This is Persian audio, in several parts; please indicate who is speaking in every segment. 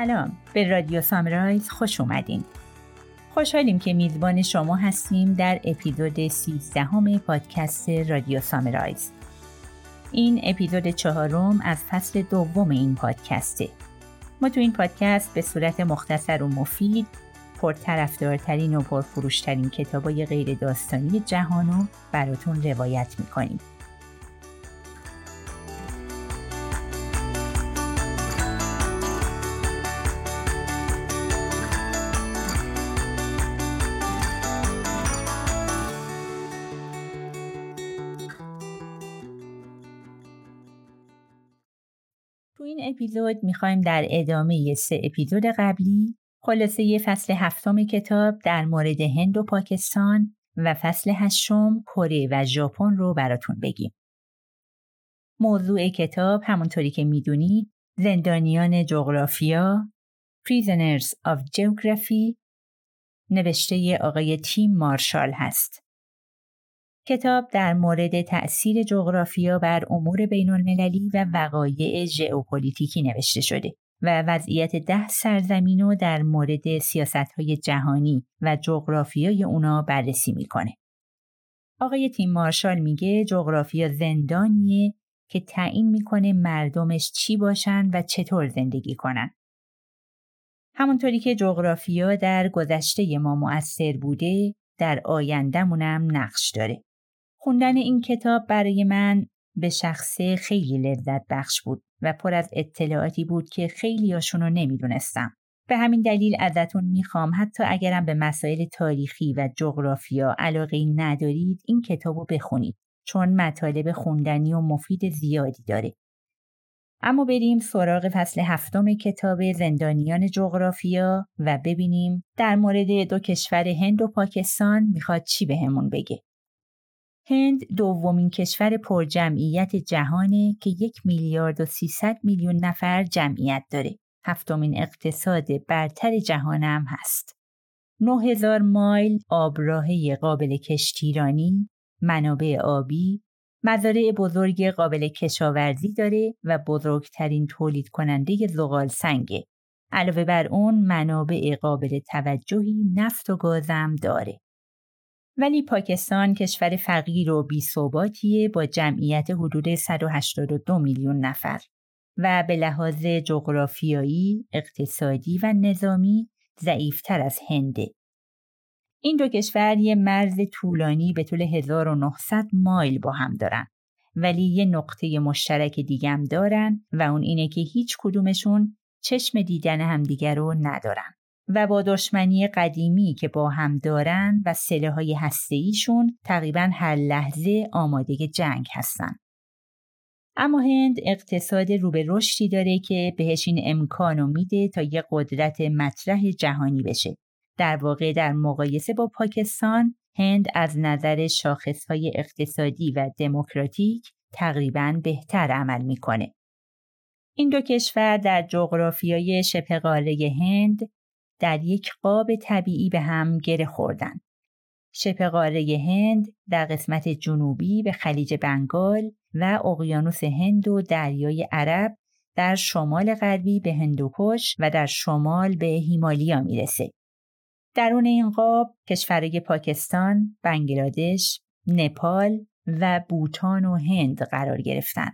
Speaker 1: سلام. به رادیو سامرایز خوش اومدین. خوشحالیم که میزبان شما هستیم در اپیزود 13 همه پادکست رادیو سامرایز این اپیزود چهارم از فصل دوم این پادکسته ما تو این پادکست به صورت مختصر و مفید پرطرفدارترین و پرفروشترین کتابای غیر داستانی جهان رو براتون روایت می‌کنیم. اپیزود می‌خوایم در ادامه سه اپیزود قبلی خلاصه فصل هفتم کتاب در مورد هند و پاکستان و فصل هشتم کره و ژاپن رو براتون بگیم. موضوع کتاب همونطوری که می‌دونید زندانیان جغرافیا Prisoners of Geography نوشته آقای تیم مارشال هست. کتاب در مورد تأثیر جغرافیا بر امور بین المللی و وقایع ژئوپلیتیکی نوشته شده و وضعیت ده سرزمین رو در مورد سیاست های جهانی و جغرافیای اونا بررسی می‌کنه. آقای تیم مارشال میگه جغرافیا زندانیه که تعیین می‌کنه مردمش چی باشن و چطور زندگی کنن. همونطوری که جغرافیا در گذشته ما مؤثر بوده در آیندهمونم نقش داره. خوندن این کتاب برای من به شخصه خیلی لذت بخش بود و پر از اطلاعاتی بود که خیلی هاشون رو نمی‌دونستم. به همین دلیل ازتون می‌خوام حتی اگرم به مسائل تاریخی و جغرافیا علاقه ندارید این کتاب رو بخونید چون مطالب خوندنی و مفید زیادی داره. اما بریم سراغ فصل هفتم کتاب زندانیان جغرافیا و ببینیم در مورد دو کشور هند و پاکستان می‌خواد چی بهمون به بگه. هند دومین کشور پرجمعیت جهانه که یک میلیارد و 300 میلیون نفر جمعیت داره. هفتمین اقتصاد برتر جهانم هست. 9000 مایل آبراهه قابل کشتیرانی، منابع آبی، مزارع بزرگ قابل کشاورزی داره و بزرگترین تولید کننده زغال سنگه. علاوه بر اون منابع قابل توجهی نفت و گازم داره. ولی پاکستان کشور فقیر و بیثباتیه با جمعیت حدود 182 میلیون نفر و به لحاظ جغرافیایی، اقتصادی و نظامی ضعیفتر از هنده. این دو کشور یه مرز طولانی به طول 1900 مایل با هم دارن ولی یه نقطه مشترک دیگم دارن و اون اینه که هیچ کدومشون چشم دیدن همدیگر رو ندارن. و با دشمنی قدیمی که با هم دارن و سله های ایشون تقریبا هر لحظه آماده جنگ هستن. اما هند اقتصاد رو به رشدی داره که بهش این امکانو میده تا یه قدرت مطرح جهانی بشه. در واقع در مقایسه با پاکستان هند از نظر شاخصهای اقتصادی و دموکراتیک تقریبا بهتر عمل می‌کنه. این دو کشور در جغرافیای شبه هند در یک قاب طبیعی به هم گره خوردن. شبه قاره هند در قسمت جنوبی به خلیج بنگال و اقیانوس هند و دریای عرب در شمال غربی به هندوکش و در شمال به هیمالیا می‌رسه. درون این قاب کشورهای پاکستان، بنگلادش، نپال و بوتان و هند قرار گرفتن.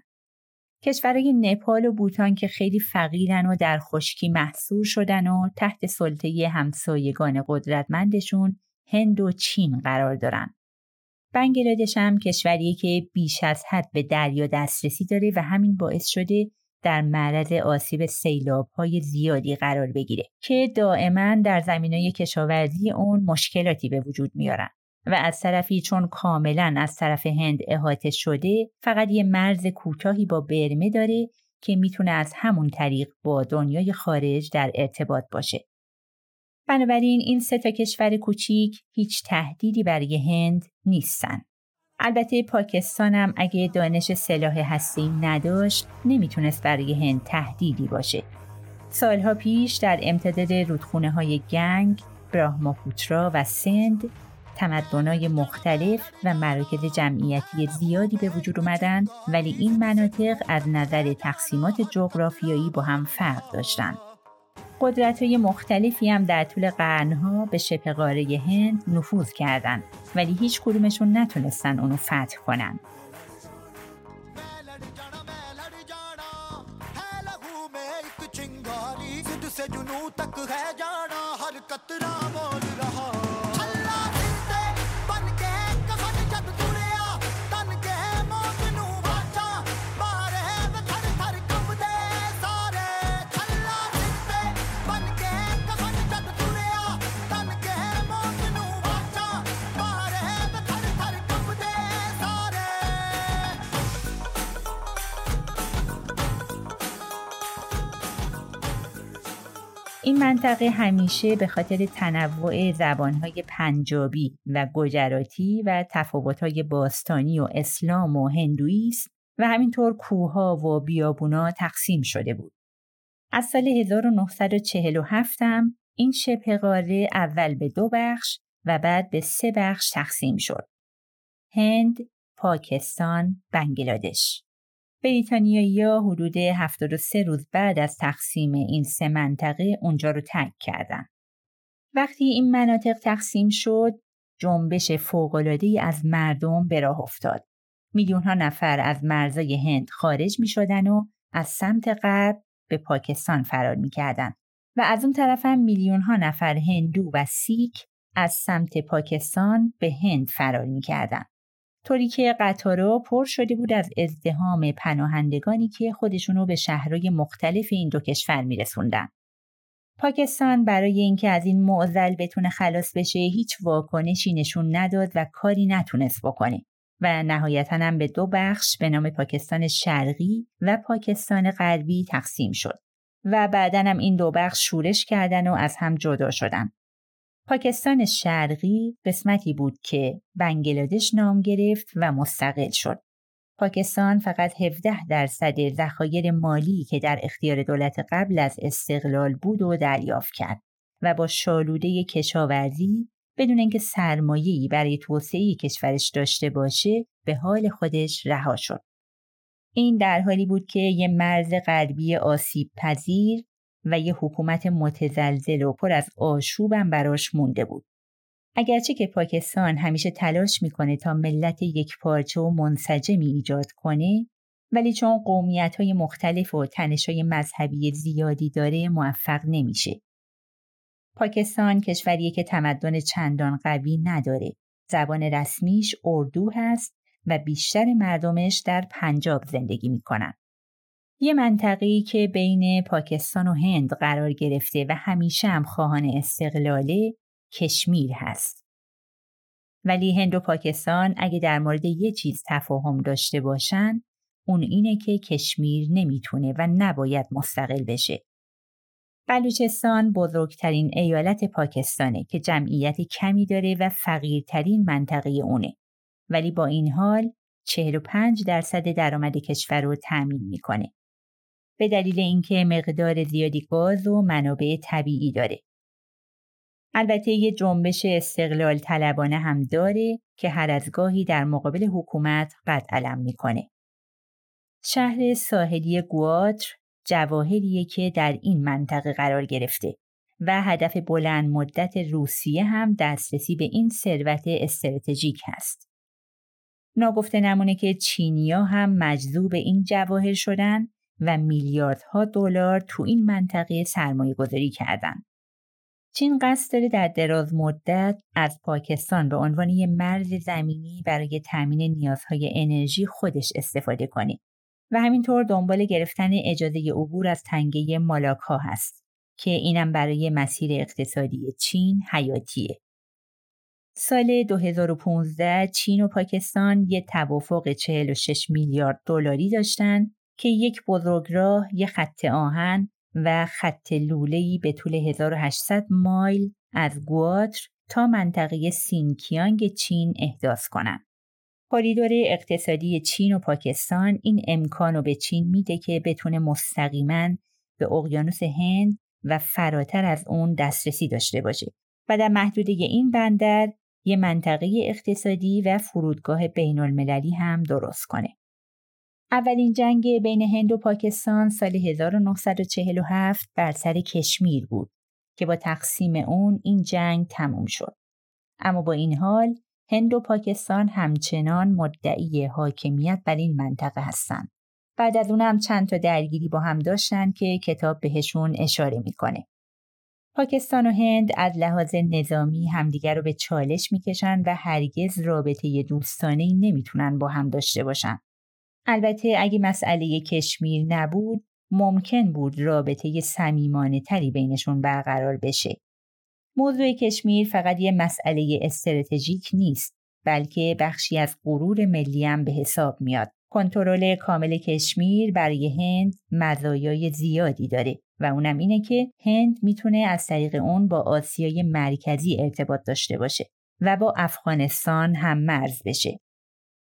Speaker 1: کشورهای نپال و بوتان که خیلی فقیرن و در خشکی محصور شدن و تحت سلطه همسایگان قدرتمندشون هند و چین قرار دارن. بنگلادش هم کشوریه که بیش از حد به دریا دسترسی داره و همین باعث شده در معرض آسیب سیلاب های زیادی قرار بگیره که دائما در زمینای کشاورزی اون مشکلاتی به وجود میارن. و از طرفی چون کاملا از طرف هند احاطه شده فقط یه مرز کوتاهی با برمه داره که می‌تونه از همون طریق با دنیای خارج در ارتباط باشه. بنابراین این سه تا کشور کوچیک هیچ تهدیدی برای هند نیستن. البته پاکستان هم اگه دانش سلاح هستی نداشت نمی‌تونست برای هند تهدیدی باشه. سالها پیش در امتداد رودخونه های گنگ، براهماپوترا و سند تمدنهای مختلف و مراکز جمعیتی زیادی به وجود اومدن ولی این مناطق از نظر تقسیمات جغرافیایی با هم فرق داشتند. قدرت های مختلفی هم در طول قرنها به شبه قاره هند نفوذ کردند ولی هیچ کدومشون نتونستن اونو فتح کنن. منطقه همیشه به خاطر تنوع زبانهای پنجابی و گجراتی و تفاوتهای باستانی و اسلام و هندویی است و همینطور کوها و بیابونا تقسیم شده بود. از سال 1947 هم این شبه قاره اول به دو بخش و بعد به سه بخش تقسیم شد. هند، پاکستان، بنگلادش. بریتانیایی ها حدود 73 روز بعد از تقسیم این سه منطقه اونجا رو ترک کردن. وقتی این مناطق تقسیم شد، جنبش فوق‌العاده‌ای از مردم به راه افتاد. میلیون ها نفر از مرزای هند خارج می شدن و از سمت غرب به پاکستان فرار می کردن. و از اون طرف هم میلیون ها نفر هندو و سیک از سمت پاکستان به هند فرار می کردن. طوری که قطارا پر شده بود از ازدهام پناهندگانی که خودشونو به شهرهای مختلف این دو کشور میرسوندن. پاکستان برای اینکه از این معضل بتونه خلاص بشه هیچ واکنشی نشون نداد و کاری نتونست بکنه و نهایتا هم به دو بخش به نام پاکستان شرقی و پاکستان غربی تقسیم شد و بعدا هم این دو بخش شورش کردن و از هم جدا شدن پاکستان شرقی قسمتی بود که بنگلادش نام گرفت و مستقل شد. پاکستان فقط 17 درصد ذخایر مالی که در اختیار دولت قبل از استقلال بود و دریافت کرد و با شالوده کشاورزی بدون اینکه سرمایه‌ای برای توسعه کشورش داشته باشه به حال خودش رها شد. این در حالی بود که یه مرز غربی آسیب پذیر و یه حکومت متزلزل و پر از آشوبم براش مونده بود. اگرچه که پاکستان همیشه تلاش می‌کنه تا ملت یک پارچه و منسجمی ایجاد کنه ولی چون قومیت های مختلف و تنش های مذهبی زیادی داره موفق نمیشه. پاکستان کشوریه که تمدن چندان قوی نداره. زبان رسمیش اردو هست و بیشتر مردمش در پنجاب زندگی می‌کنن. یه منطقه‌ای که بین پاکستان و هند قرار گرفته و همیشه هم خواهان استقلاله کشمیر هست. ولی هند و پاکستان اگه در مورد یه چیز تفاهم داشته باشن اون اینه که کشمیر نمی‌تونه و نباید مستقل بشه. بلوچستان بزرگترین ایالت پاکستانه که جمعیت کمی داره و فقیرترین منطقه اونه. ولی با این حال 45 درصد درآمد کشور رو تأمین می‌کنه. به دلیل اینکه مقدار زیادی گاز و منابع طبیعی داره. البته یه جنبش استقلال طلبانه هم داره که هر از گاهی در مقابل حکومت قد علم می‌کنه. شهر ساحلی گواتر جواهریه که در این منطقه قرار گرفته و هدف بلند مدت روسیه هم دسترسی به این ثروت استراتژیک هست. ناگفته نمونه که چینیا هم مجذوب این جواهر شدن و میلیاردها دلار تو این منطقه سرمایه گذاری کردن. چین قصد داره در دراز مدت از پاکستان به عنوان یه مرز زمینی برای تأمین نیازهای انرژی خودش استفاده کنه و همینطور دنبال گرفتن اجازه عبور از تنگه مالاکا هست که اینم برای مسیر اقتصادی چین حیاتیه. سال 2015 چین و پاکستان یه توافق 46 میلیارد دلاری داشتن که یک بزرگراه، یک خط آهن و خط لوله‌ای به طول 1800 مایل از گواتر تا منطقه سینکیانگ چین احداث کنند. کاریدور اقتصادی چین و پاکستان این امکان رو به چین میده که بتونه مستقیما به اقیانوس هند و فراتر از اون دسترسی داشته باشه و در محدوده این بندر یه منطقه اقتصادی و فرودگاه بین المللی هم درست کنه. اولین جنگ بین هند و پاکستان سال 1947 بر سر کشمیر بود که با تقسیم اون این جنگ تموم شد. اما با این حال هند و پاکستان همچنان مدعی حاکمیت بر این منطقه هستند. بعد از اونم چند تا درگیری با هم داشتن که کتاب بهشون اشاره می‌کنه. پاکستان و هند از لحاظ نظامی همدیگر رو به چالش می‌کشن و هرگز رابطه دوستانه ای نمی‌تونن با هم داشته باشن. البته اگه مسئله کشمیر نبود ممکن بود رابطه صمیمانه تری بینشون برقرار بشه. موضوع کشمیر فقط یه مسئله استراتژیک نیست بلکه بخشی از غرور ملی هم به حساب میاد. کنترل کامل کشمیر برای هند مزایای زیادی داره و اونم اینه که هند می‌تونه از طریق اون با آسیای مرکزی ارتباط داشته باشه و با افغانستان هم مرز بشه.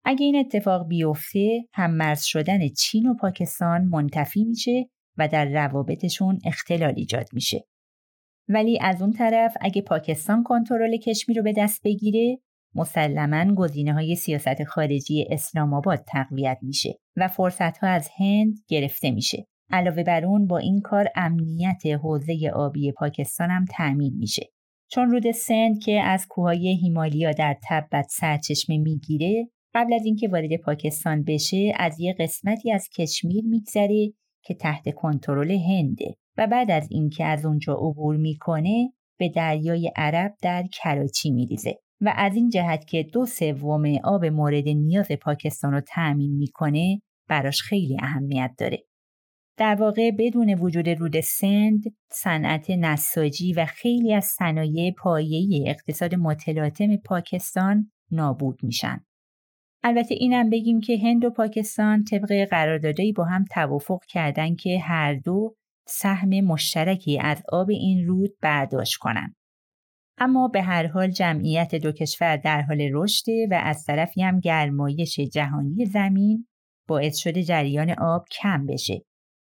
Speaker 1: اگه این اتفاق بیفته هم مرز شدن چین و پاکستان منتفی میشه و در روابطشون اختلال ایجاد میشه. ولی از اون طرف اگه پاکستان کنترل کشمیر رو به دست بگیره مسلما گزینه های سیاست خارجی اسلام آباد تقویت میشه و فرصت ها از هند گرفته میشه. علاوه بر اون با این کار امنیت حوزه آبی پاکستان هم تأمین میشه. چون رود سند که از کوههای هیمالیا در تبت سرچشمه می‌گیره قبل از اینکه وارد پاکستان بشه از یه قسمتی از کشمیر میگذره که تحت کنترل هنده و بعد از اینکه از اونجا عبور می‌کنه به دریای عرب در کراچی میریزه و از این جهت که دو سوم آب مورد نیاز پاکستان رو تأمین می‌کنه براش خیلی اهمیت داره. در واقع بدون وجود رود سند، صنعت نساجی و خیلی از صنایع پایه‌ای اقتصاد متلاطم پاکستان نابود میشن. البته اینم بگیم که هند و پاکستان طبق قراردادهایی با هم توافق کردن که هر دو سهم مشترکی از آب این رود برداشت کنند. اما به هر حال جمعیت دو کشور در حال رشده و از طرفی هم گرمایش جهانی زمین باعث شده جریان آب کم بشه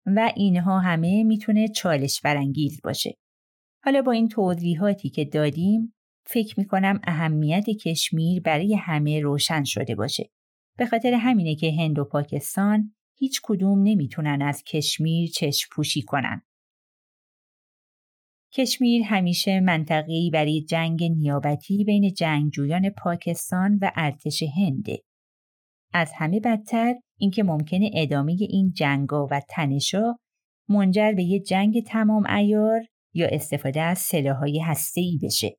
Speaker 1: و اینها همه می‌تونه چالش برانگیز باشه. حالا با این توضیحاتی که دادیم فکر می‌کنم اهمیت کشمیر برای همه روشن شده باشه. به خاطر همینه که هند و پاکستان هیچ کدوم نمی‌تونن از کشمیر چشم پوشی کنن. کشمیر همیشه منطقه‌ای برای جنگ نیابتی بین جنگجویان پاکستان و ارتش هنده. از همه بدتر اینکه ممکنه ادامه این جنگا و تنشا منجر به یه جنگ تمام ایار یا استفاده از سلاحهای هسته‌ای بشه.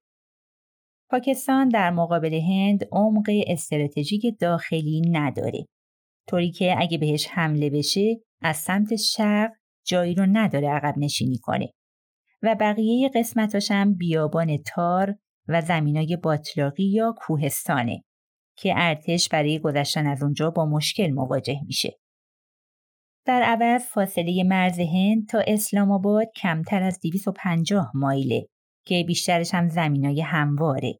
Speaker 1: پاکستان در مقابل هند عمق استراتژیک داخلی نداره. طوری که اگه بهش حمله بشه از سمت شرق جایی رو نداره عقب نشینی کنه و بقیه قسمتاش هم بیابان تار و زمینای باطلاقی یا کوهستانه که ارتش برای گذشتن از اونجا با مشکل مواجه میشه. در عوض فاصله مرز هند تا اسلام آباد کمتر از 250 مایله که بیشترش هم زمینای همواره.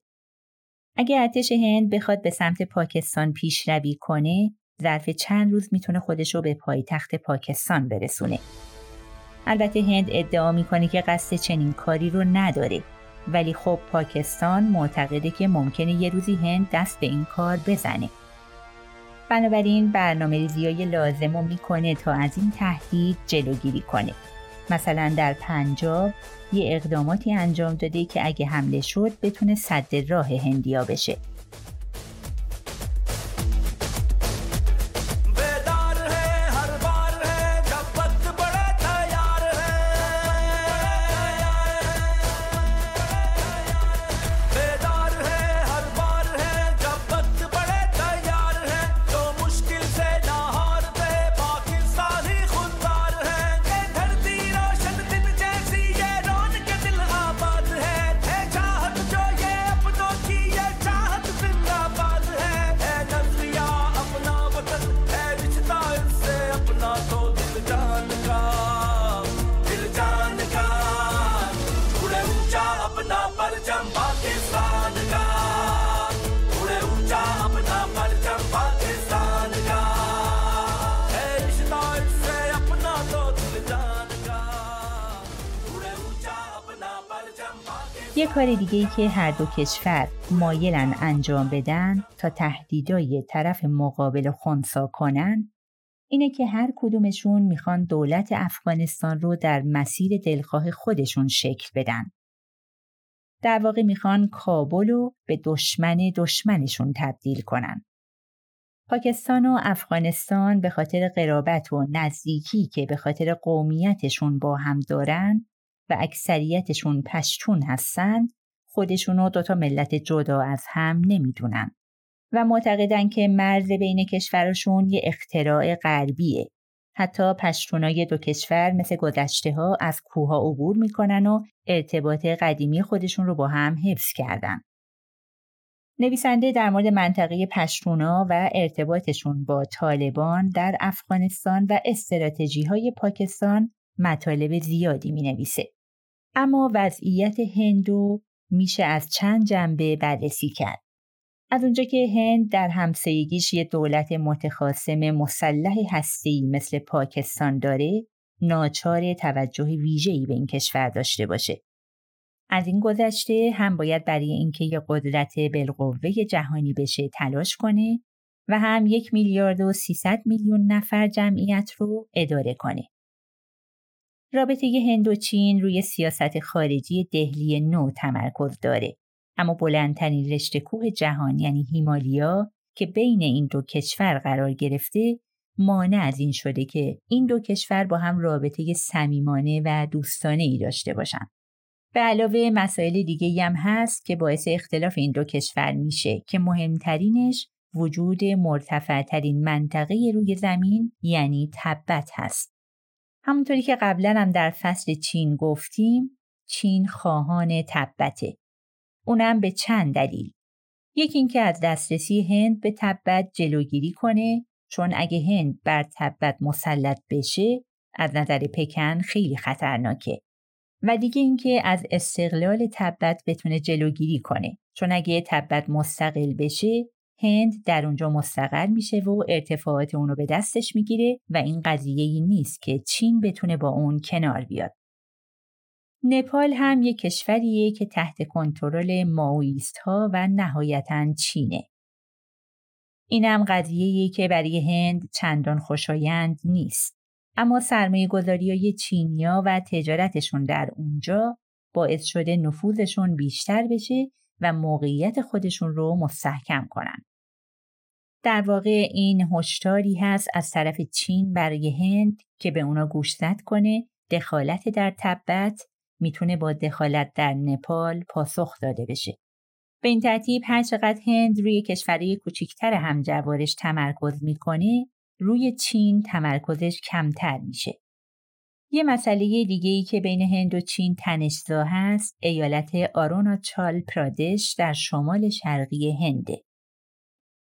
Speaker 1: اگر ارتش هند بخواد به سمت پاکستان پیشروی کنه ظرف چند روز می‌تونه خودش رو به پایتخت پاکستان برسونه. البته هند ادعا می‌کنه که قصد چنین کاری رو نداره ولی خب پاکستان معتقده که ممکنه یه روزی هند دست به این کار بزنه. بنابراین برنامه ریزی لازم رو می‌کنه تا از این تهدید جلوگیری کنه. مثلا در پنجاب یه اقداماتی انجام داده که اگه حمله شد بتونه صد راه هندیا بشه. یه کار دیگه ای که هر دو کشور مایلن انجام بدن تا تهدیدای طرف مقابل خونسا کنن اینه که هر کدومشون می‌خوان دولت افغانستان رو در مسیر دلخواه خودشون شکل بدن. در واقع می‌خوان کابل رو به دشمن دشمنشون تبدیل کنن. پاکستان و افغانستان به خاطر قرابت و نزدیکی که به خاطر قومیتشون با هم دارن و اکثریتشون پشتون هستند خودشون رو دوتا ملت جدا از هم نمی‌دونن و معتقدن که مرز بین کشورشون یه اختراع غربیه حتی پشتونای دو کشور مثل گذشته ها از کوها عبور می‌کنن و ارتباط قدیمی خودشون رو با هم حفظ کردن. نویسنده در مورد منطقه پشتونا و ارتباطشون با طالبان در افغانستان و استراتژی های پاکستان مطالب زیادی می نویسه. اما وضعیت هندو میشه از چند جنبه بررسی کرد. از اونجا که هند در همسایگیش یه دولت متخاصم مسلح هسته‌ای مثل پاکستان داره، ناچار توجه ویژه‌ای به این کشور داشته باشه. از این گذشته هم باید برای اینکه یه قدرت بالقوه جهانی بشه تلاش کنه و هم یک میلیارد و 300 میلیون نفر جمعیت رو اداره کنه. رابطه هند و چین روی سیاست خارجی دهلی نو تمرکز داره. اما بلندترین رشته کوه جهان یعنی هیمالیا که بین این دو کشور قرار گرفته مانع از این شده که این دو کشور با هم رابطه صمیمانه و دوستانه ای داشته باشند. به علاوه مسائل دیگه هم هست که باعث اختلاف این دو کشور میشه که مهمترینش وجود مرتفعترین منطقه روی زمین یعنی تبت هست. همونطوری که قبلا هم در فصل چین گفتیم چین خواهان تبته. اونم به چند دلیل. یکی اینکه از دسترسی هند به تبت جلوگیری کنه چون اگه هند بر تبت مسلط بشه از نظر پکن خیلی خطرناکه. و دیگه اینکه از استقلال تبت بتونه جلوگیری کنه چون اگه تبت مستقل بشه هند در اونجا مستقر میشه و ارتفاعات اونو به دستش می‌گیره و این قضیه ای نیست که چین بتونه با اون کنار بیاد. نپال هم یک کشوریه که تحت کنترل ماویست ها و نهایتا چینه. اینم قضیه که برای هند چندان خوشایند نیست. اما سرمایه گذاری های چینیا و تجارتشون در اونجا باعث شده نفوذشون بیشتر بشه و موقعیت خودشون رو مستحکم کنن. در واقع این هشداری هست از طرف چین برای هند که به اونا گوشزد کنه دخالت در تبت می‌تونه با دخالت در نپال پاسخ داده بشه. به این ترتیب هر چقدر هند روی کشورهای کوچیکتر همجوارش تمرکز می‌کنه روی چین تمرکزش کمتر میشه. یه مسئله دیگه ای که بین هند و چین تنشزا هست ایالت آروناچال پرادش در شمال شرقی هنده.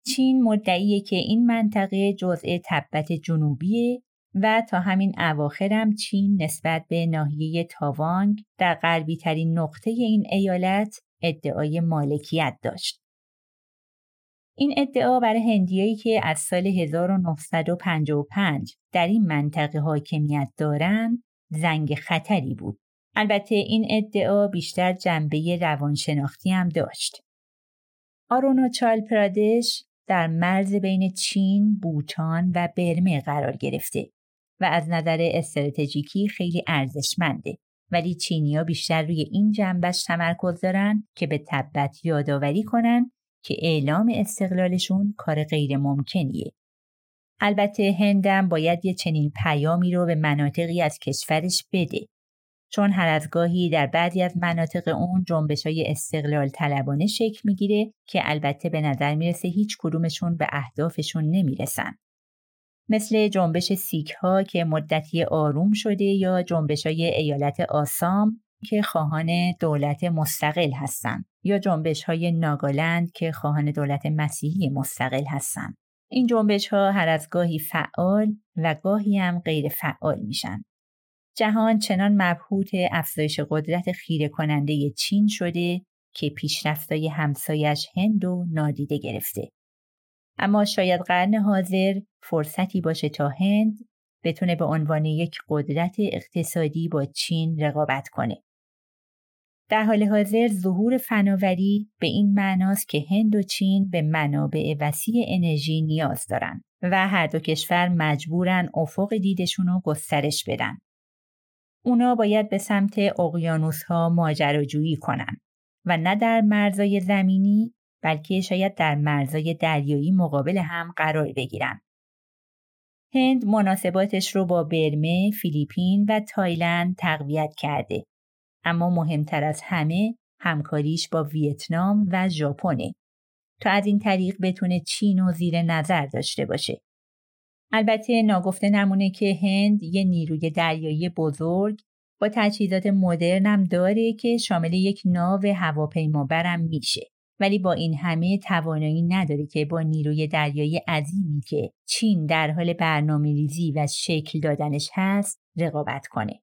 Speaker 1: چین مدعیه که این منطقه جزء تبت جنوبیه و تا همین اواخرم چین نسبت به ناحیه تاوانگ در غربی ترین نقطه این ایالت ادعای مالکیت داشت. این ادعا برای هندیایی که از سال 1955 در این منطقه حاکمیت دارند زنگ خطری بود. البته این ادعا بیشتر جنبه روانشناختی هم داشت. آروناچال پرادش در مرز بین چین، بوتان و برمه قرار گرفته و از نظر استراتژیکی خیلی ارزشمنده. ولی چینیا بیشتر روی این جنبش تمرکز دارن که به تبت یادآوری کنن که اعلام استقلالشون کار غیر ممکنیه. البته هندم باید یه چنین پیامی رو به مناطقی از کشورش بده چون هر از گاهی در بعضی از مناطق اون جنبش های استقلال طلبانه شکل می‌گیره که البته به نظر می‌رسه هیچ کدومشون به اهدافشون نمی‌رسن. مثل جنبش سیک ها که مدتی آروم شده یا جنبش های ایالت آسام که خواهان دولت مستقل هستند یا جنبش های ناگالند که خواهان دولت مسیحی مستقل هستند. این جنبش ها هر از گاهی فعال و گاهی هم غیر فعال میشن. جهان چنان مبهوت افزایش قدرت خیره کننده چین شده که پیشرفتای همسایش هند و نادیده گرفته. اما شاید قرن حاضر فرصتی باشه تا هند بتونه به عنوان یک قدرت اقتصادی با چین رقابت کنه. در حال حاضر ظهور فناوری به این معناست که هند و چین به منابع وسیع انرژی نیاز دارند. و هر دو کشور مجبورن افق دیدشون رو گسترش بدن. اونا باید به سمت اقیانوس ها ماجراجویی کنن و نه در مرزای زمینی بلکه شاید در مرزای دریایی مقابل هم قرار بگیرن. هند مناسباتش رو با برمه، فیلیپین و تایلند تقویت کرده. اما مهمتر از همه همکاریش با ویتنام و ژاپنه تا از این طریق بتونه چین و زیر نظر داشته باشه. البته ناگفته نمونه که هند یه نیروی دریایی بزرگ با تجهیزات مدرنم داره که شامل یک ناو هواپیمابرم میشه. ولی با این همه توانایی نداره که با نیروی دریایی عظیمی که چین در حال برنامه ریزی و شکل دادنش هست رقابت کنه.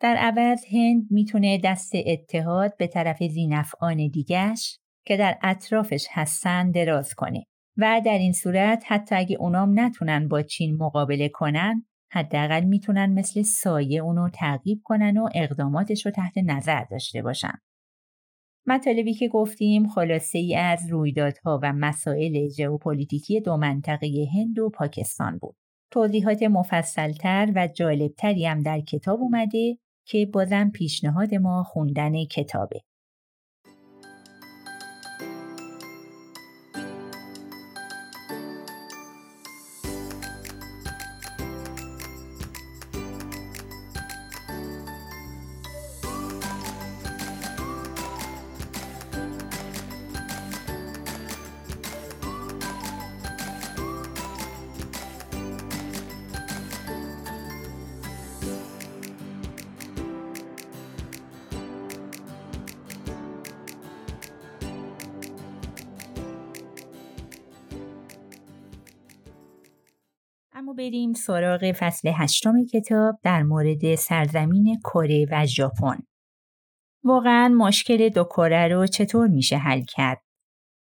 Speaker 1: در عوض هند می‌تونه دست اتحاد به طرف زینفعان دیگش که در اطرافش هستن دراز کنه و در این صورت حتی اگه اونام نتونن با چین مقابله کنن حداقل می‌تونن مثل سایه اونو تعقیب کنن و اقداماتش رو تحت نظر داشته باشن. مطالبی که گفتیم خلاصه ای از رویدادها و مسائل ژئوپلیتیکی دو منطقه هند و پاکستان بود. توضیحات مفصلتر و جالبتری هم در کتاب اومده که بازم پیشنهاد ما خوندن کتابه. اما بریم سراغ فصل هشتم کتاب در مورد سرزمین کره و ژاپن. واقعا مشکل دو کره رو چطور میشه حل کرد؟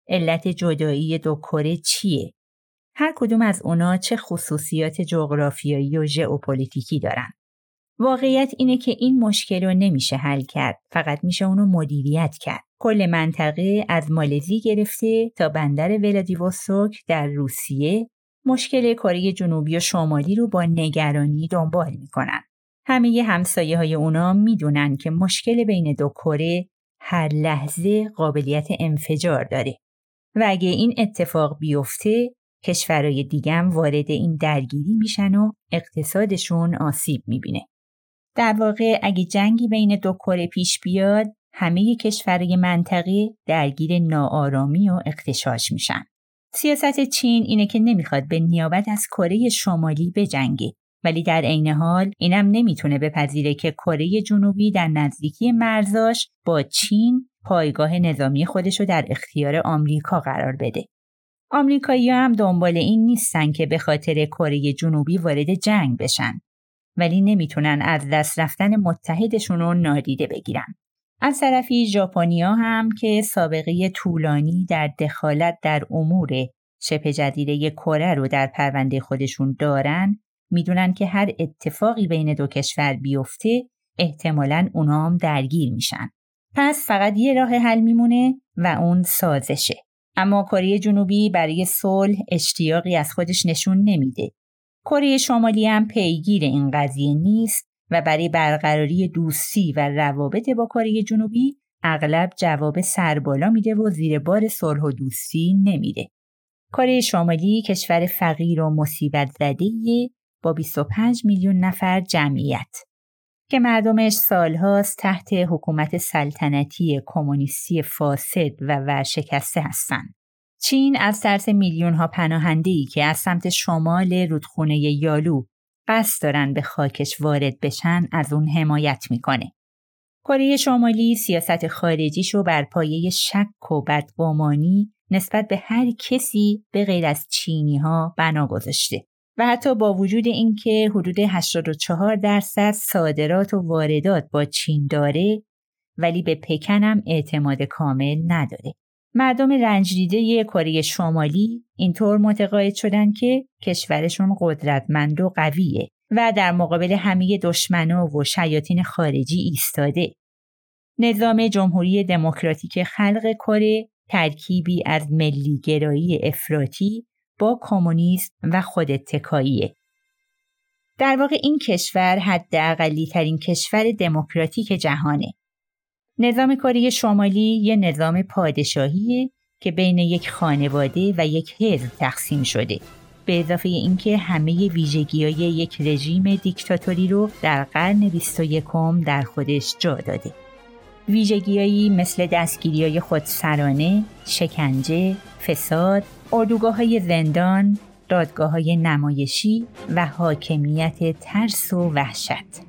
Speaker 1: علت جدایی دو کره چیه؟ هر کدوم از اونا چه خصوصیات جغرافیایی و ژئوپلیتیکی دارن؟ واقعیت اینه که این مشکل رو نمیشه حل کرد فقط میشه اونو مدیریت کرد کل منطقه از مالزی گرفته تا بندر ولادیوستوک در روسیه مشکل کره جنوبی و شمالی رو با نگرانی دنبال می‌کنن. همه همسایه های اونا می‌دونن که مشکل بین دو کره هر لحظه قابلیت انفجار داره و اگه این اتفاق بیفته کشورهای دیگم وارد این درگیری میشن و اقتصادشون آسیب می‌بینه. در واقع اگه جنگی بین دو کره پیش بیاد همه کشورهای منطقه درگیر ناآرامی و اقتشاش میشن. سیاست چین اینه که نمی‌خواد به نیابت از کره شمالی بجنگه ولی در عین حال اینم نمی‌تونه بپذیره که کره جنوبی در نزدیکی مرزاش با چین پایگاه نظامی خودشو در اختیار آمریکا قرار بده. آمریکایی هم دنبال این نیستن که به خاطر کره جنوبی وارد جنگ بشن ولی نمی‌تونن از دست رفتن متحدشون رو نادیده بگیرن. از طرفی ژاپنیا هم که سابقه طولانی در دخالت در امور شبه جدیده کره رو در پرونده خودشون دارن می‌دونن که هر اتفاقی بین دو کشور بیفته احتمالا اونا هم درگیر میشن. پس فقط یه راه حل میمونه و اون سازشه. اما کره جنوبی برای صلح اشتیاقی از خودش نشون نمیده. کره شمالی هم پیگیر این قضیه نیست و برای برقراری دوستی و روابط با کره جنوبی اغلب جواب سربالا میده و زیر بار صلح و دوستی نمیده. کره شمالی کشور فقیر و مصیبت زده با 25 میلیون نفر جمعیت که مردمش سالهاست تحت حکومت سلطنتی کمونیستی فاسد و ورشکسته هستند. چین از ترس میلیون ها پناهنده ای که از سمت شمال رودخونه یالو قصد دارن به خاکش وارد بشن از اون حمایت می‌کنه. کره شمالی سیاست خارجیشو بر پایه شک و بدگمانی نسبت به هر کسی به غیر از چینی ها بنا گذاشته و حتی با وجود اینکه حدود 84 درصد صادرات و واردات با چین داره ولی به پکن هم اعتماد کامل نداره. مردم رنجدیده کره شمالی اینطور متقاعد شدن که کشورشون قدرتمند و قویه و در مقابل همه دشمنا و شیاطین خارجی ایستاده. نظام جمهوری دموکراتیک خلق کره ترکیبی از ملیگرایی افراطی با کمونیسم و خود اتکاییه. در واقع این کشور حداقلی ترین کشور دموکراتیک جهانه. نظام کره شمالی یه نظام پادشاهیه که بین یک خانواده و یک حزب تقسیم شده. به اضافه اینکه همه ویژگی های یک رژیم دیکتاتوری رو در قرن 21 در خودش جا داده. ویژگیهایی مثل دستگیری های خودسرانه، شکنجه، فساد، اردوگاه های زندان، دادگاه های نمایشی و حاکمیت ترس و وحشت.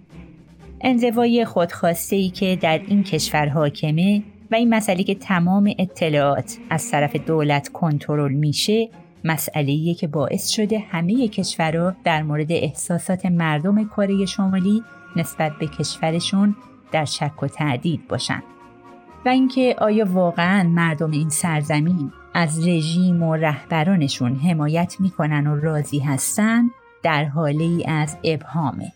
Speaker 1: انزوای خودخواسته ای که در این کشور حاکمه و این مسئله که تمام اطلاعات از طرف دولت کنترل میشه مسئله که باعث شده همه کشورها در مورد احساسات مردم کره شمالی نسبت به کشورشون در شک و تردید باشند و اینکه آیا واقعا مردم این سرزمین از رژیم و رهبرانشون حمایت می‌کنن و راضی هستن در حاله ای از ابهامه.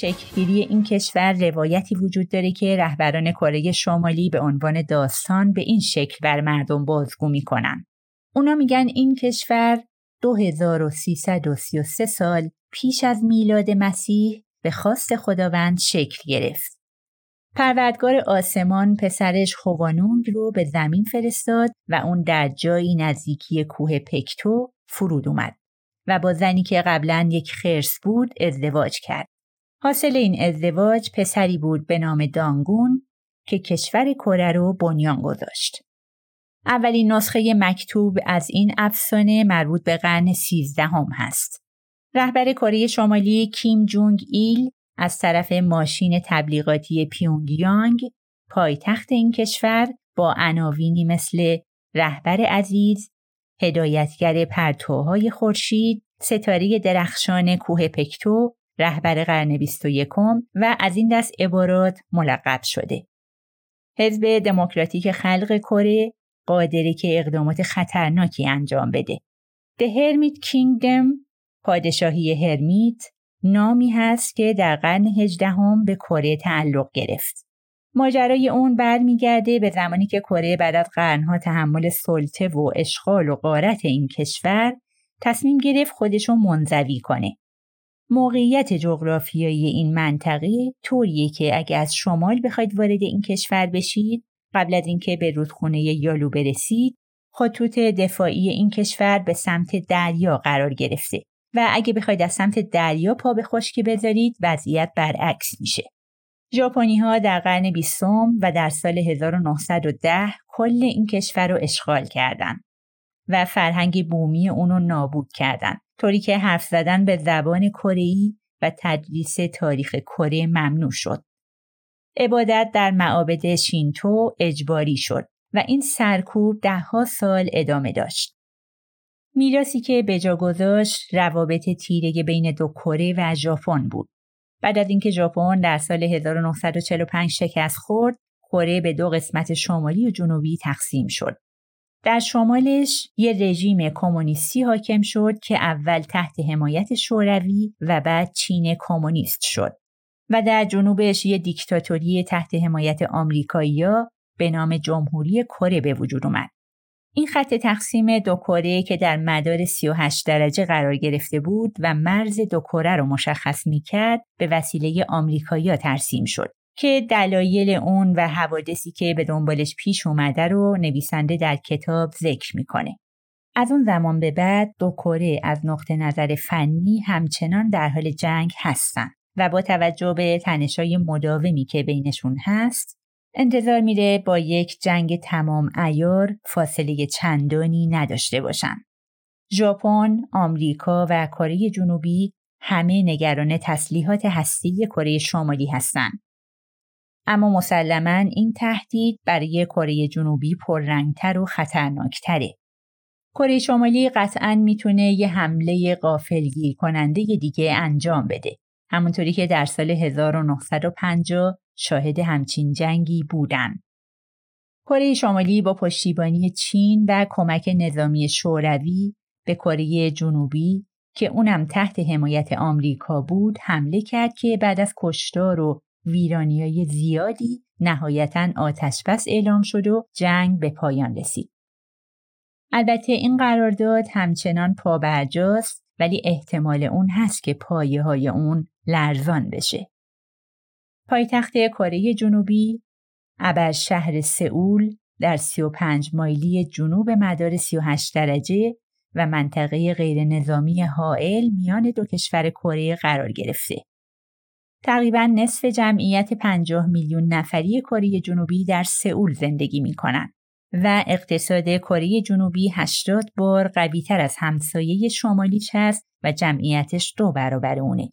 Speaker 1: شکلگیری این کشور روایتی وجود داره که رهبران کره شمالی به عنوان داستان به این شکل بر مردم بازگو می‌کنن. اونا میگن این کشور 2333 سال پیش از میلاد مسیح به خواست خداوند شکل گرفت. پروردگار آسمان پسرش خوانونگ رو به زمین فرستاد و اون در جایی نزدیکی کوه پکتو فرود اومد و با زنی که قبلا یک خرس بود ازدواج کرد. حاصل این ازدواج پسری بود به نام دانگون که کشور کره رو بنیان گذاشت. اولین نسخه مکتوب از این افسانه مربوط به قرن سیزدهم هست. رهبر کره شمالی کیم جونگ ایل از طرف ماشین تبلیغاتی پیونگیانگ پایتخت این کشور با عناوینی مثل رهبر عزیز، هدایتگر پرتوهای خورشید، ستاره درخشان کوه پکتو رهبر قرن 21 و از این دست عبارات ملقب شده. حزب دموکراتیک خلق کره قادره که اقدامات خطرناکی انجام بده. The Hermit Kingdom پادشاهی هرمیت نامی هست که در قرن هجدهم به کره تعلق گرفت. ماجرای اون برمیگرده به زمانی که کره بعد از قرنها تحمل سلطه و اشغال و غارت این کشور تصمیم گرفت خودشو منزوی کنه موقعیت جغرافیایی این منطقه طوریه که اگه از شمال بخواید وارد این کشور بشید قبل از اینکه به رودخونه یالو برسید خطوط دفاعی این کشور به سمت دریا قرار گرفته و اگه بخواید از سمت دریا پا به خشکی بذارید وضعیت برعکس میشه. ژاپنی ها در قرن بیستم و در سال 1910 کل این کشور رو اشغال کردند و فرهنگ بومی اونو نابود کردند طوری که حرف زدن به زبان کره‌ای و تدریس تاریخ کره ممنوع شد. عبادت در معابد شینتو اجباری شد و این سرکوب دهها سال ادامه داشت. میراسی که به جا گذاشت روابط تیره بین دو کره و ژاپن بود. بعد از اینکه ژاپن در سال 1945 شکست خورد، کره به دو قسمت شمالی و جنوبی تقسیم شد. در شمالش یه رژیم کمونیستی حاکم شد که اول تحت حمایت شوروی و بعد چین کمونیست شد و در جنوبش یه دیکتاتوری تحت حمایت آمریکایی‌ها به نام جمهوری کره به وجود اومد. این خط تقسیم دو کره که در مدار 38 درجه قرار گرفته بود و مرز دو کره رو مشخص می‌کرد به وسیله آمریکایی‌ها ترسیم شد. که دلایل اون و حوادثی که به دنبالش پیش اومده رو نویسنده در کتاب ذکر می‌کنه. از اون زمان به بعد دو کره از نقطه نظر فنی همچنان در حال جنگ هستن و با توجه به تنشای مداومی که بینشون هست انتظار میره با یک جنگ تمام ایار فاصله چندانی نداشته باشن. ژاپن، آمریکا و کره جنوبی همه نگران تسلیحات هستی کره شمالی هستند اما مسلما این تهدید برای کره جنوبی پررنگتر و خطرناکتره. کره شمالی قطعا می‌تونه یه حمله قافلگیر کننده دیگه انجام بده. همونطوری که در سال 1950 شاهد همچین جنگی بودن. کره شمالی با پشتیبانی چین و کمک نظامی شوروی به کره جنوبی که اونم تحت حمایت آمریکا بود حمله کرد که بعد از کشتار و ویرانی زیادی نهایتا آتش بس اعلام شد و جنگ به پایان رسید. البته این قرارداد همچنان پابرجاست ولی احتمال اون هست که پایه های اون لرزان بشه. پایتخت کره جنوبی ابر شهر سئول در 35 مایلی جنوب مدار 38 درجه و منطقه غیر نظامی حائل میان دو کشور کره قرار گرفته. تقریبا نصف جمعیت 50 میلیون نفری کره جنوبی در سئول زندگی می کنن و اقتصاد کره جنوبی 80 بار قوی تر از همسایه شمالیش هست و جمعیتش دو برابر اونه.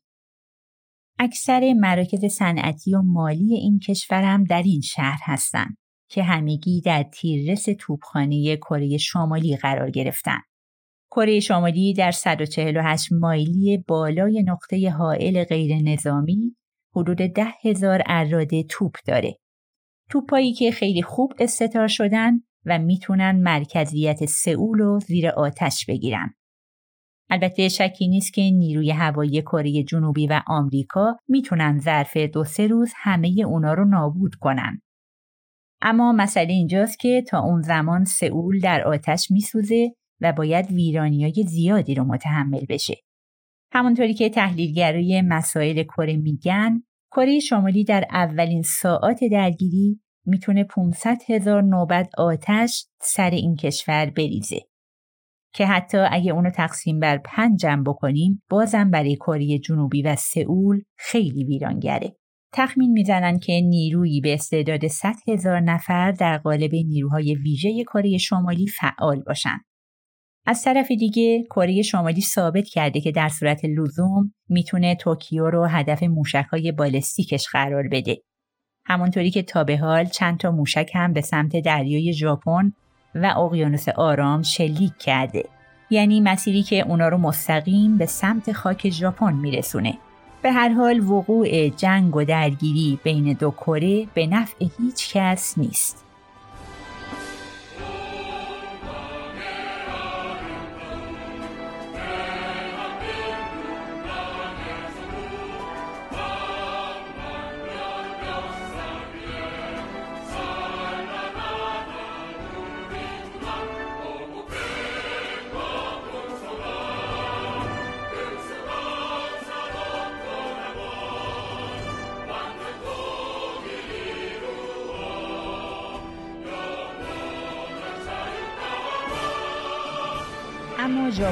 Speaker 1: اکثر مراکز صنعتی و مالی این کشور هم در این شهر هستند که همگی در تیررس توپخانه کره شمالی قرار گرفتن. کره شمالی در 148 مایلی بالای نقطه حائل غیر نظامی حدود ده هزار اراده توپ داره. توپایی که خیلی خوب استتار شدن و می‌تونن مرکزیت سئول رو زیر آتش بگیرن. البته شکی نیست که نیروی هوایی کره جنوبی و آمریکا می‌تونن ظرف دو سه روز همه اونا رو نابود کنن. اما مسئله اینجاست که تا اون زمان سئول در آتش میسوزه و باید ویرانیای زیادی رو متحمل بشه. همونطوری که تحلیلگرای مسائل کره میگن کره شمالی در اولین ساعات درگیری می‌تونه 500 هزار نوبت آتش سر این کشور بریزه. که حتی اگه اونو تقسیم بر پنجم بکنیم بازم برای کره جنوبی و سئول خیلی ویرانگره. تخمین می‌زنن که نیرویی به استعداد 100 هزار نفر در قالب نیروهای ویژه کره شمالی فعال باشن. از طرف دیگه کره شمالی ثابت کرده که در صورت لزوم می‌تونه توکیو رو هدف موشکهای بالستیکش قرار بده. همونطوری که تا به حال چند تا موشک هم به سمت دریای ژاپن و اقیانوس آرام شلیک کرده. یعنی مسیری که اونا رو مستقیم به سمت خاک ژاپن میرسونه. به هر حال وقوع جنگ و درگیری بین دو کره به نفع هیچ کس نیست.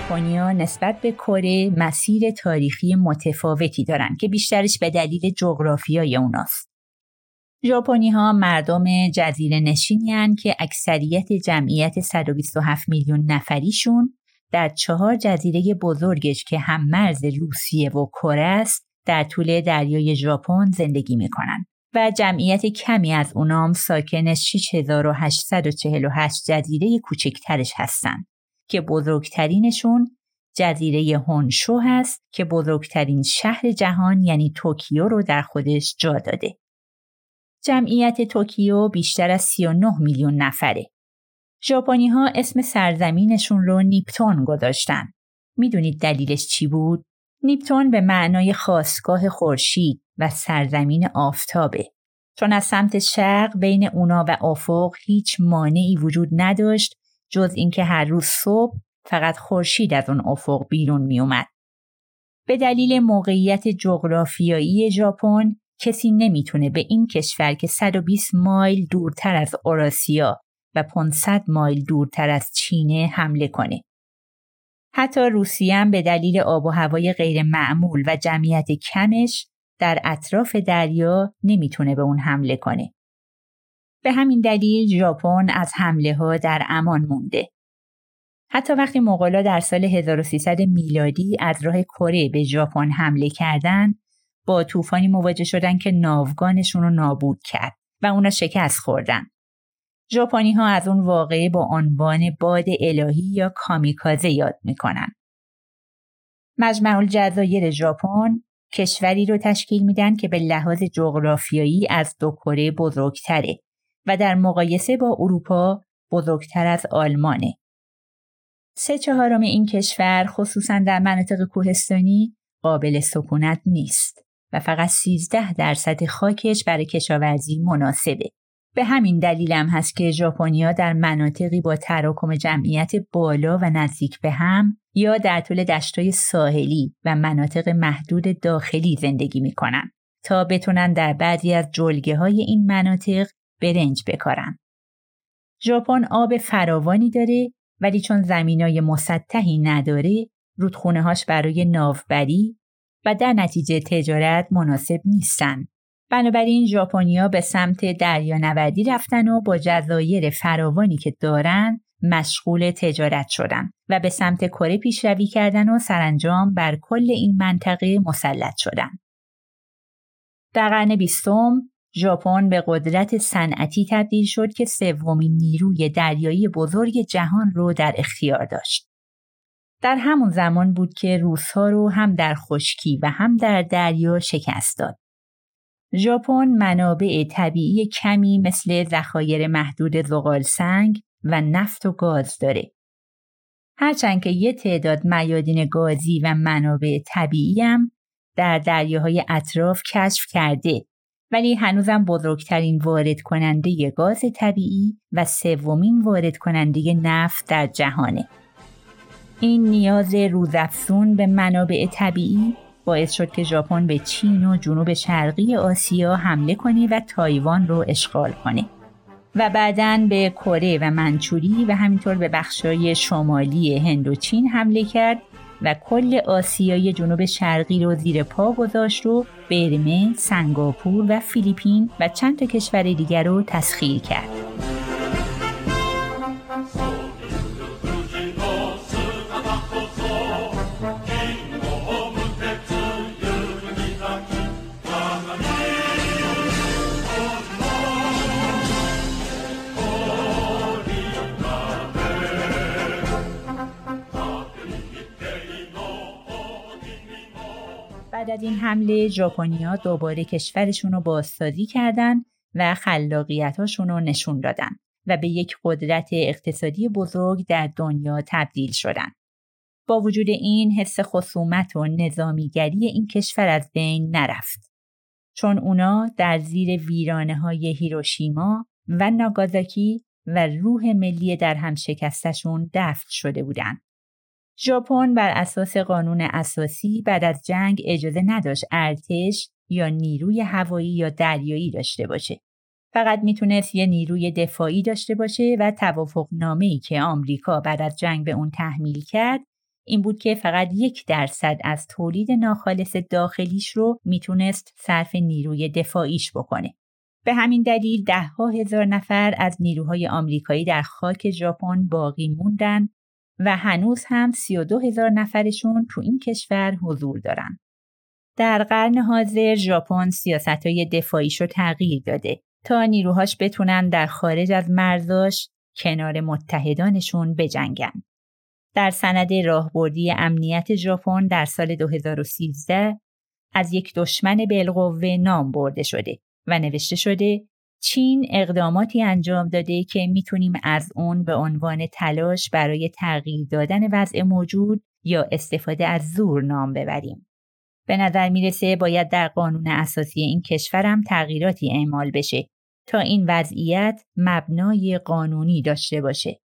Speaker 1: ژاپنیا نسبت به کره مسیر تاریخی متفاوتی دارند که بیشترش به دلیل جغرافیای اوناست. ژاپنی ها مردم جزیره نشینی که اکثریت جمعیت 127 میلیون نفریشون در چهار جزیره بزرگش که هم مرز روسیه و کره است در طول دریای ژاپن زندگی می‌کنن و جمعیت کمی از اونام ساکن 6848 جزیره کوچکترش هستند. که بزرگترینشون جزیره هونشو هست که بزرگترین شهر جهان یعنی توکیو رو در خودش جا داده. جمعیت توکیو بیشتر از 39 میلیون نفره. ژاپنی ها اسم سرزمینشون رو نیپون گذاشتن. می‌دونید دلیلش چی بود؟ نیپون به معنای خاستگاه خورشید و سرزمین آفتابه. چون از سمت شرق بین اونا و افق هیچ مانعی وجود نداشت جز اینکه هر روز صبح فقط خورشید از اون افق بیرون می اومد. به دلیل موقعیت جغرافیایی ژاپن کسی نمی‌تونه به این کشور که 120 مایل دورتر از اوراسیا و 500 مایل دورتر از چینه حمله کنه. حتی روسیه هم به دلیل آب و هوای غیر معمول و جمعیت کمش در اطراف دریا نمی‌تونه به اون حمله کنه. به همین دلیل ژاپن از حمله ها در امان مونده. حتی وقتی مغولا در سال 1300 میلادی از راه کره به ژاپن حمله کردند، با طوفانی مواجه شدن که ناوگانشون رو نابود کرد و اونا شکست خوردن. ژاپنی ها از اون واقعه با عنوان باد الهی یا کامیکازه یاد می‌کنن. مجمع الجزایر ژاپن کشوری رو تشکیل میدن که به لحاظ جغرافیایی از دو کره بزرگتره و در مقایسه با اروپا بزرگتر از آلمانه. سه چهارم این کشور خصوصا در مناطق کوهستانی قابل سکونت نیست و فقط 13 درصد خاکش برای کشاورزی مناسبه. به همین دلیل هم هست که ژاپنیا در مناطقی با تراکم جمعیت بالا و نزدیک به هم یا در طول دشتای ساحلی و مناطق محدود داخلی زندگی می‌کنن تا بتونن در بعضی از جلگه های این مناطق برنج بکارن. ژاپن آب فراوانی داره ولی چون زمینای مسطحی نداره رودخونه هاش برای ناوبری و در نتیجه تجارت مناسب نیستن. بنابراین ژاپنیا به سمت دریانوردی رفتن و با جزایر فراوانی که دارن مشغول تجارت شدن و به سمت کره پیشروی کردن و سرانجام بر کل این منطقه مسلط شدن. در قرن بیستم ژاپن به قدرت صنعتی تبدیل شد که سومین نیروی دریایی بزرگ جهان رو در اختیار داشت. در همون زمان بود که روسها رو هم در خشکی و هم در دریا شکست داد. ژاپن منابع طبیعی کمی مثل ذخایر محدود زغال سنگ و نفت و گاز داره. هرچند که یه تعداد میادین گازی و منابع طبیعی هم در دریاهای اطراف کشف کرده ولی هنوزم بزرگترین وارد کننده گاز طبیعی و سومین وارد کننده نفت در جهانه. این نیاز روزافزون به منابع طبیعی باعث شد که ژاپن به چین و جنوب شرقی آسیا حمله کنه و تایوان رو اشغال کنه و بعدا به کره و منچوری و همینطور به بخشای شمالی هند و چین حمله کرد و کل آسیای جنوب شرقی رو زیر پا گذاشت و برمه، سنگاپور و فیلیپین و چند تا کشور دیگر رو تسخیر کرد. بعد از این حمله ژاپنیا دوباره کشورشون رو بازسازی کردن و خلاقیتاشون رو نشون دادن و به یک قدرت اقتصادی بزرگ در دنیا تبدیل شدن. با وجود این حس خصومت و نظامیگری این کشور از بین نرفت. چون اونا در زیر ویرانه های هیروشیما و ناگازاکی و روح ملی در هم شکستشون دفن شده بودند. ژاپن بر اساس قانون اساسی بعد از جنگ اجازه نداشت ارتش یا نیروی هوایی یا دریایی داشته باشه. فقط می‌تونست یه نیروی دفاعی داشته باشه و توافق ای که آمریکا بعد از جنگ به اون تحمیل کرد این بود که فقط یک درصد از تولید ناخالص داخلیش رو می‌تونست صرف نیروی دفاعیش بکنه. به همین دلیل دهها هزار نفر از نیروهای آمریکایی در خاک ژاپن باقی موندن و هنوز هم 32 هزار نفرشون تو این کشور حضور دارن. در قرن حاضر ژاپن های دفاعیش رو تغییر داده تا نیروهاش بتونن در خارج از مرزاش کنار متحدانشون بجنگن. در سند راهبردی امنیت ژاپن در سال 2013 از یک دشمن بالقوه نام برده شده و نوشته شده چین اقداماتی انجام داده که می‌تونیم از اون به عنوان تلاش برای تغییر دادن وضع موجود یا استفاده از زور نام ببریم. به نظر می‌رسه باید در قانون اساسی این کشورم تغییراتی اعمال بشه تا این وضعیت مبنای قانونی داشته باشه.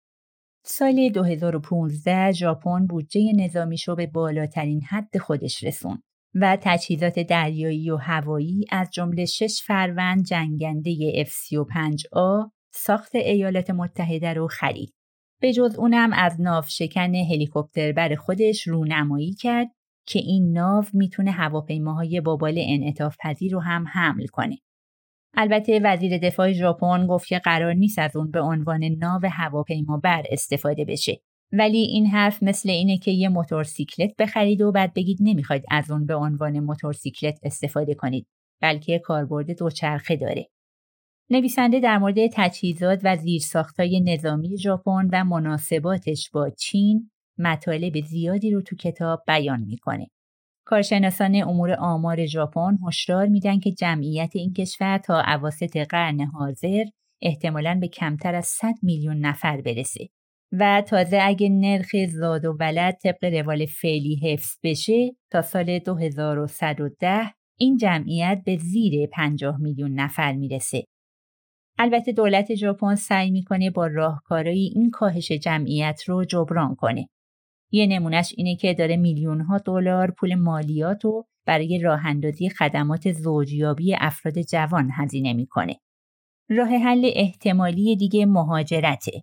Speaker 1: سال 2015 ژاپن بودجه نظامیشو به بالاترین حد خودش رسوند. و تجهیزات دریایی و هوایی از جمله شش فروند جنگنده F-35A ساخت ایالات متحده رو خرید. به جز اونم از ناو شکن هلیکوپتر بر خودش رونمایی کرد که این ناو می‌تونه هواپیماهای بابال انعطاف پذیر رو هم حمل کنه. البته وزیر دفاع ژاپن گفت که قرار نیست از اون به عنوان ناو هواپیما بر استفاده بشه ولی این حرف مثل اینه که یه موتورسیکلت بخرید و بعد بگید نمی‌خواید از اون به عنوان موتورسیکلت استفاده کنید بلکه کاربرد دوچرخه داره. نویسنده در مورد تجهیزات و زیرساختهای نظامی ژاپن و مناسباتش با چین مطالب زیادی رو تو کتاب بیان می‌کنه. کارشناسان امور آمار ژاپن هشدار میدن که جمعیت این کشور تا اواسط قرن حاضر احتمالاً به کمتر از 100 میلیون نفر برسه و تازه اگه نرخ زاد و ولد طبق روال فعلی حفظ بشه تا سال 2110 این جمعیت به زیر 50 میلیون نفر می‌رسه. البته دولت ژاپن سعی می‌کنه با راهکارایی این کاهش جمعیت رو جبران کنه. یه نمونهش اینه که داره میلیون ها دلار پول مالیات رو برای راه اندازی خدمات زوجیابی افراد جوان هزینه می‌کنه. راه حل احتمالی دیگه مهاجرته.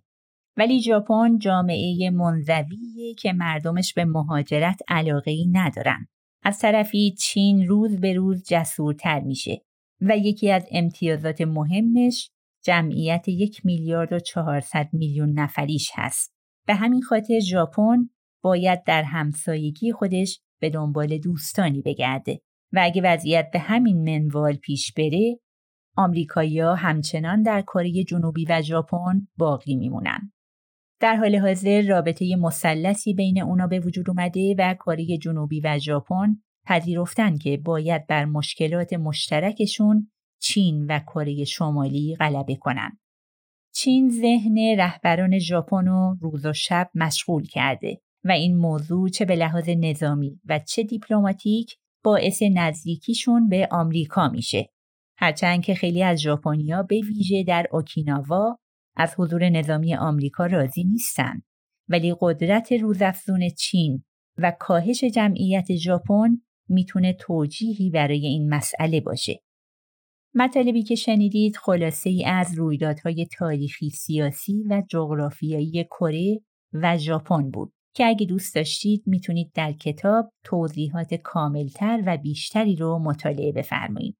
Speaker 1: ولی ژاپن جامعه منزویه که مردمش به مهاجرت علاقه ای ندارن. از طرفی چین روز به روز جسورتر میشه و یکی از امتیازات مهمش جمعیت یک میلیارد و چهارصد میلیون نفریش هست. به همین خاطر ژاپن باید در همسایگی خودش به دنبال دوستانی بگرده و اگه وضعیت به همین منوال پیش بره آمریکایی‌ها همچنان در کره جنوبی و ژاپن باقی میمونن. در حال حاضر رابطه مثلثی بین اونا به وجود اومده و کره جنوبی و ژاپن پذیرفتن که باید بر مشکلات مشترکشون چین و کره شمالی غلبه کنند. چین ذهن رهبران ژاپن رو روز و شب مشغول کرده و این موضوع چه به لحاظ نظامی و چه دیپلماتیک باعث نزدیکیشون به آمریکا میشه. هرچند که خیلی از ژاپنیا به ویژه در اوکیناوا از حضور نظامی آمریکا راضی نیستند ولی قدرت روزافزون چین و کاهش جمعیت ژاپن می‌تونه توجیهی برای این مسئله باشه. مطالبی که شنیدید خلاصه ای از رویدادهای تاریخی سیاسی و جغرافیایی کره و ژاپن بود که اگه دوست داشتید می‌تونید در کتاب توضیحات کاملتر و بیشتری رو مطالعه بفرمایید.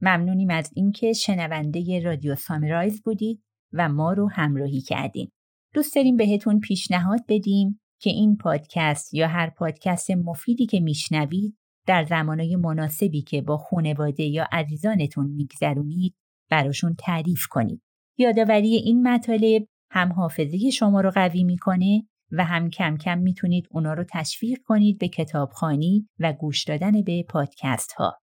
Speaker 1: ممنونیم از اینکه شنونده رادیو سامرایز بودید و ما رو همراهی کردیم. دوست داریم بهتون پیشنهاد بدیم که این پادکست یا هر پادکست مفیدی که میشنوید در زمانهای مناسبی که با خونواده یا عزیزانتون میگذرونید براشون تعریف کنید. یادآوری این مطالب هم حافظه شما رو قوی می‌کنه و هم کم کم می‌تونید اونا رو تشویق کنید به کتابخانی و گوش دادن به پادکست ها.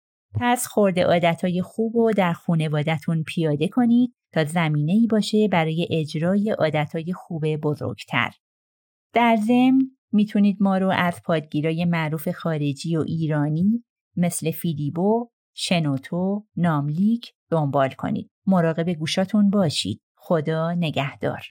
Speaker 1: پس خورده عادتهای خوب رو در خونوادتون پیاده کنید تا زمینه ای باشه برای اجرای عادتهای خوب بزرگتر. در ضمن می‌تونید ما رو از پادگیرای معروف خارجی و ایرانی مثل فیدیبو، شنوتو، ناملیک دنبال کنید. مراقب گوشاتون باشید. خدا نگهدار.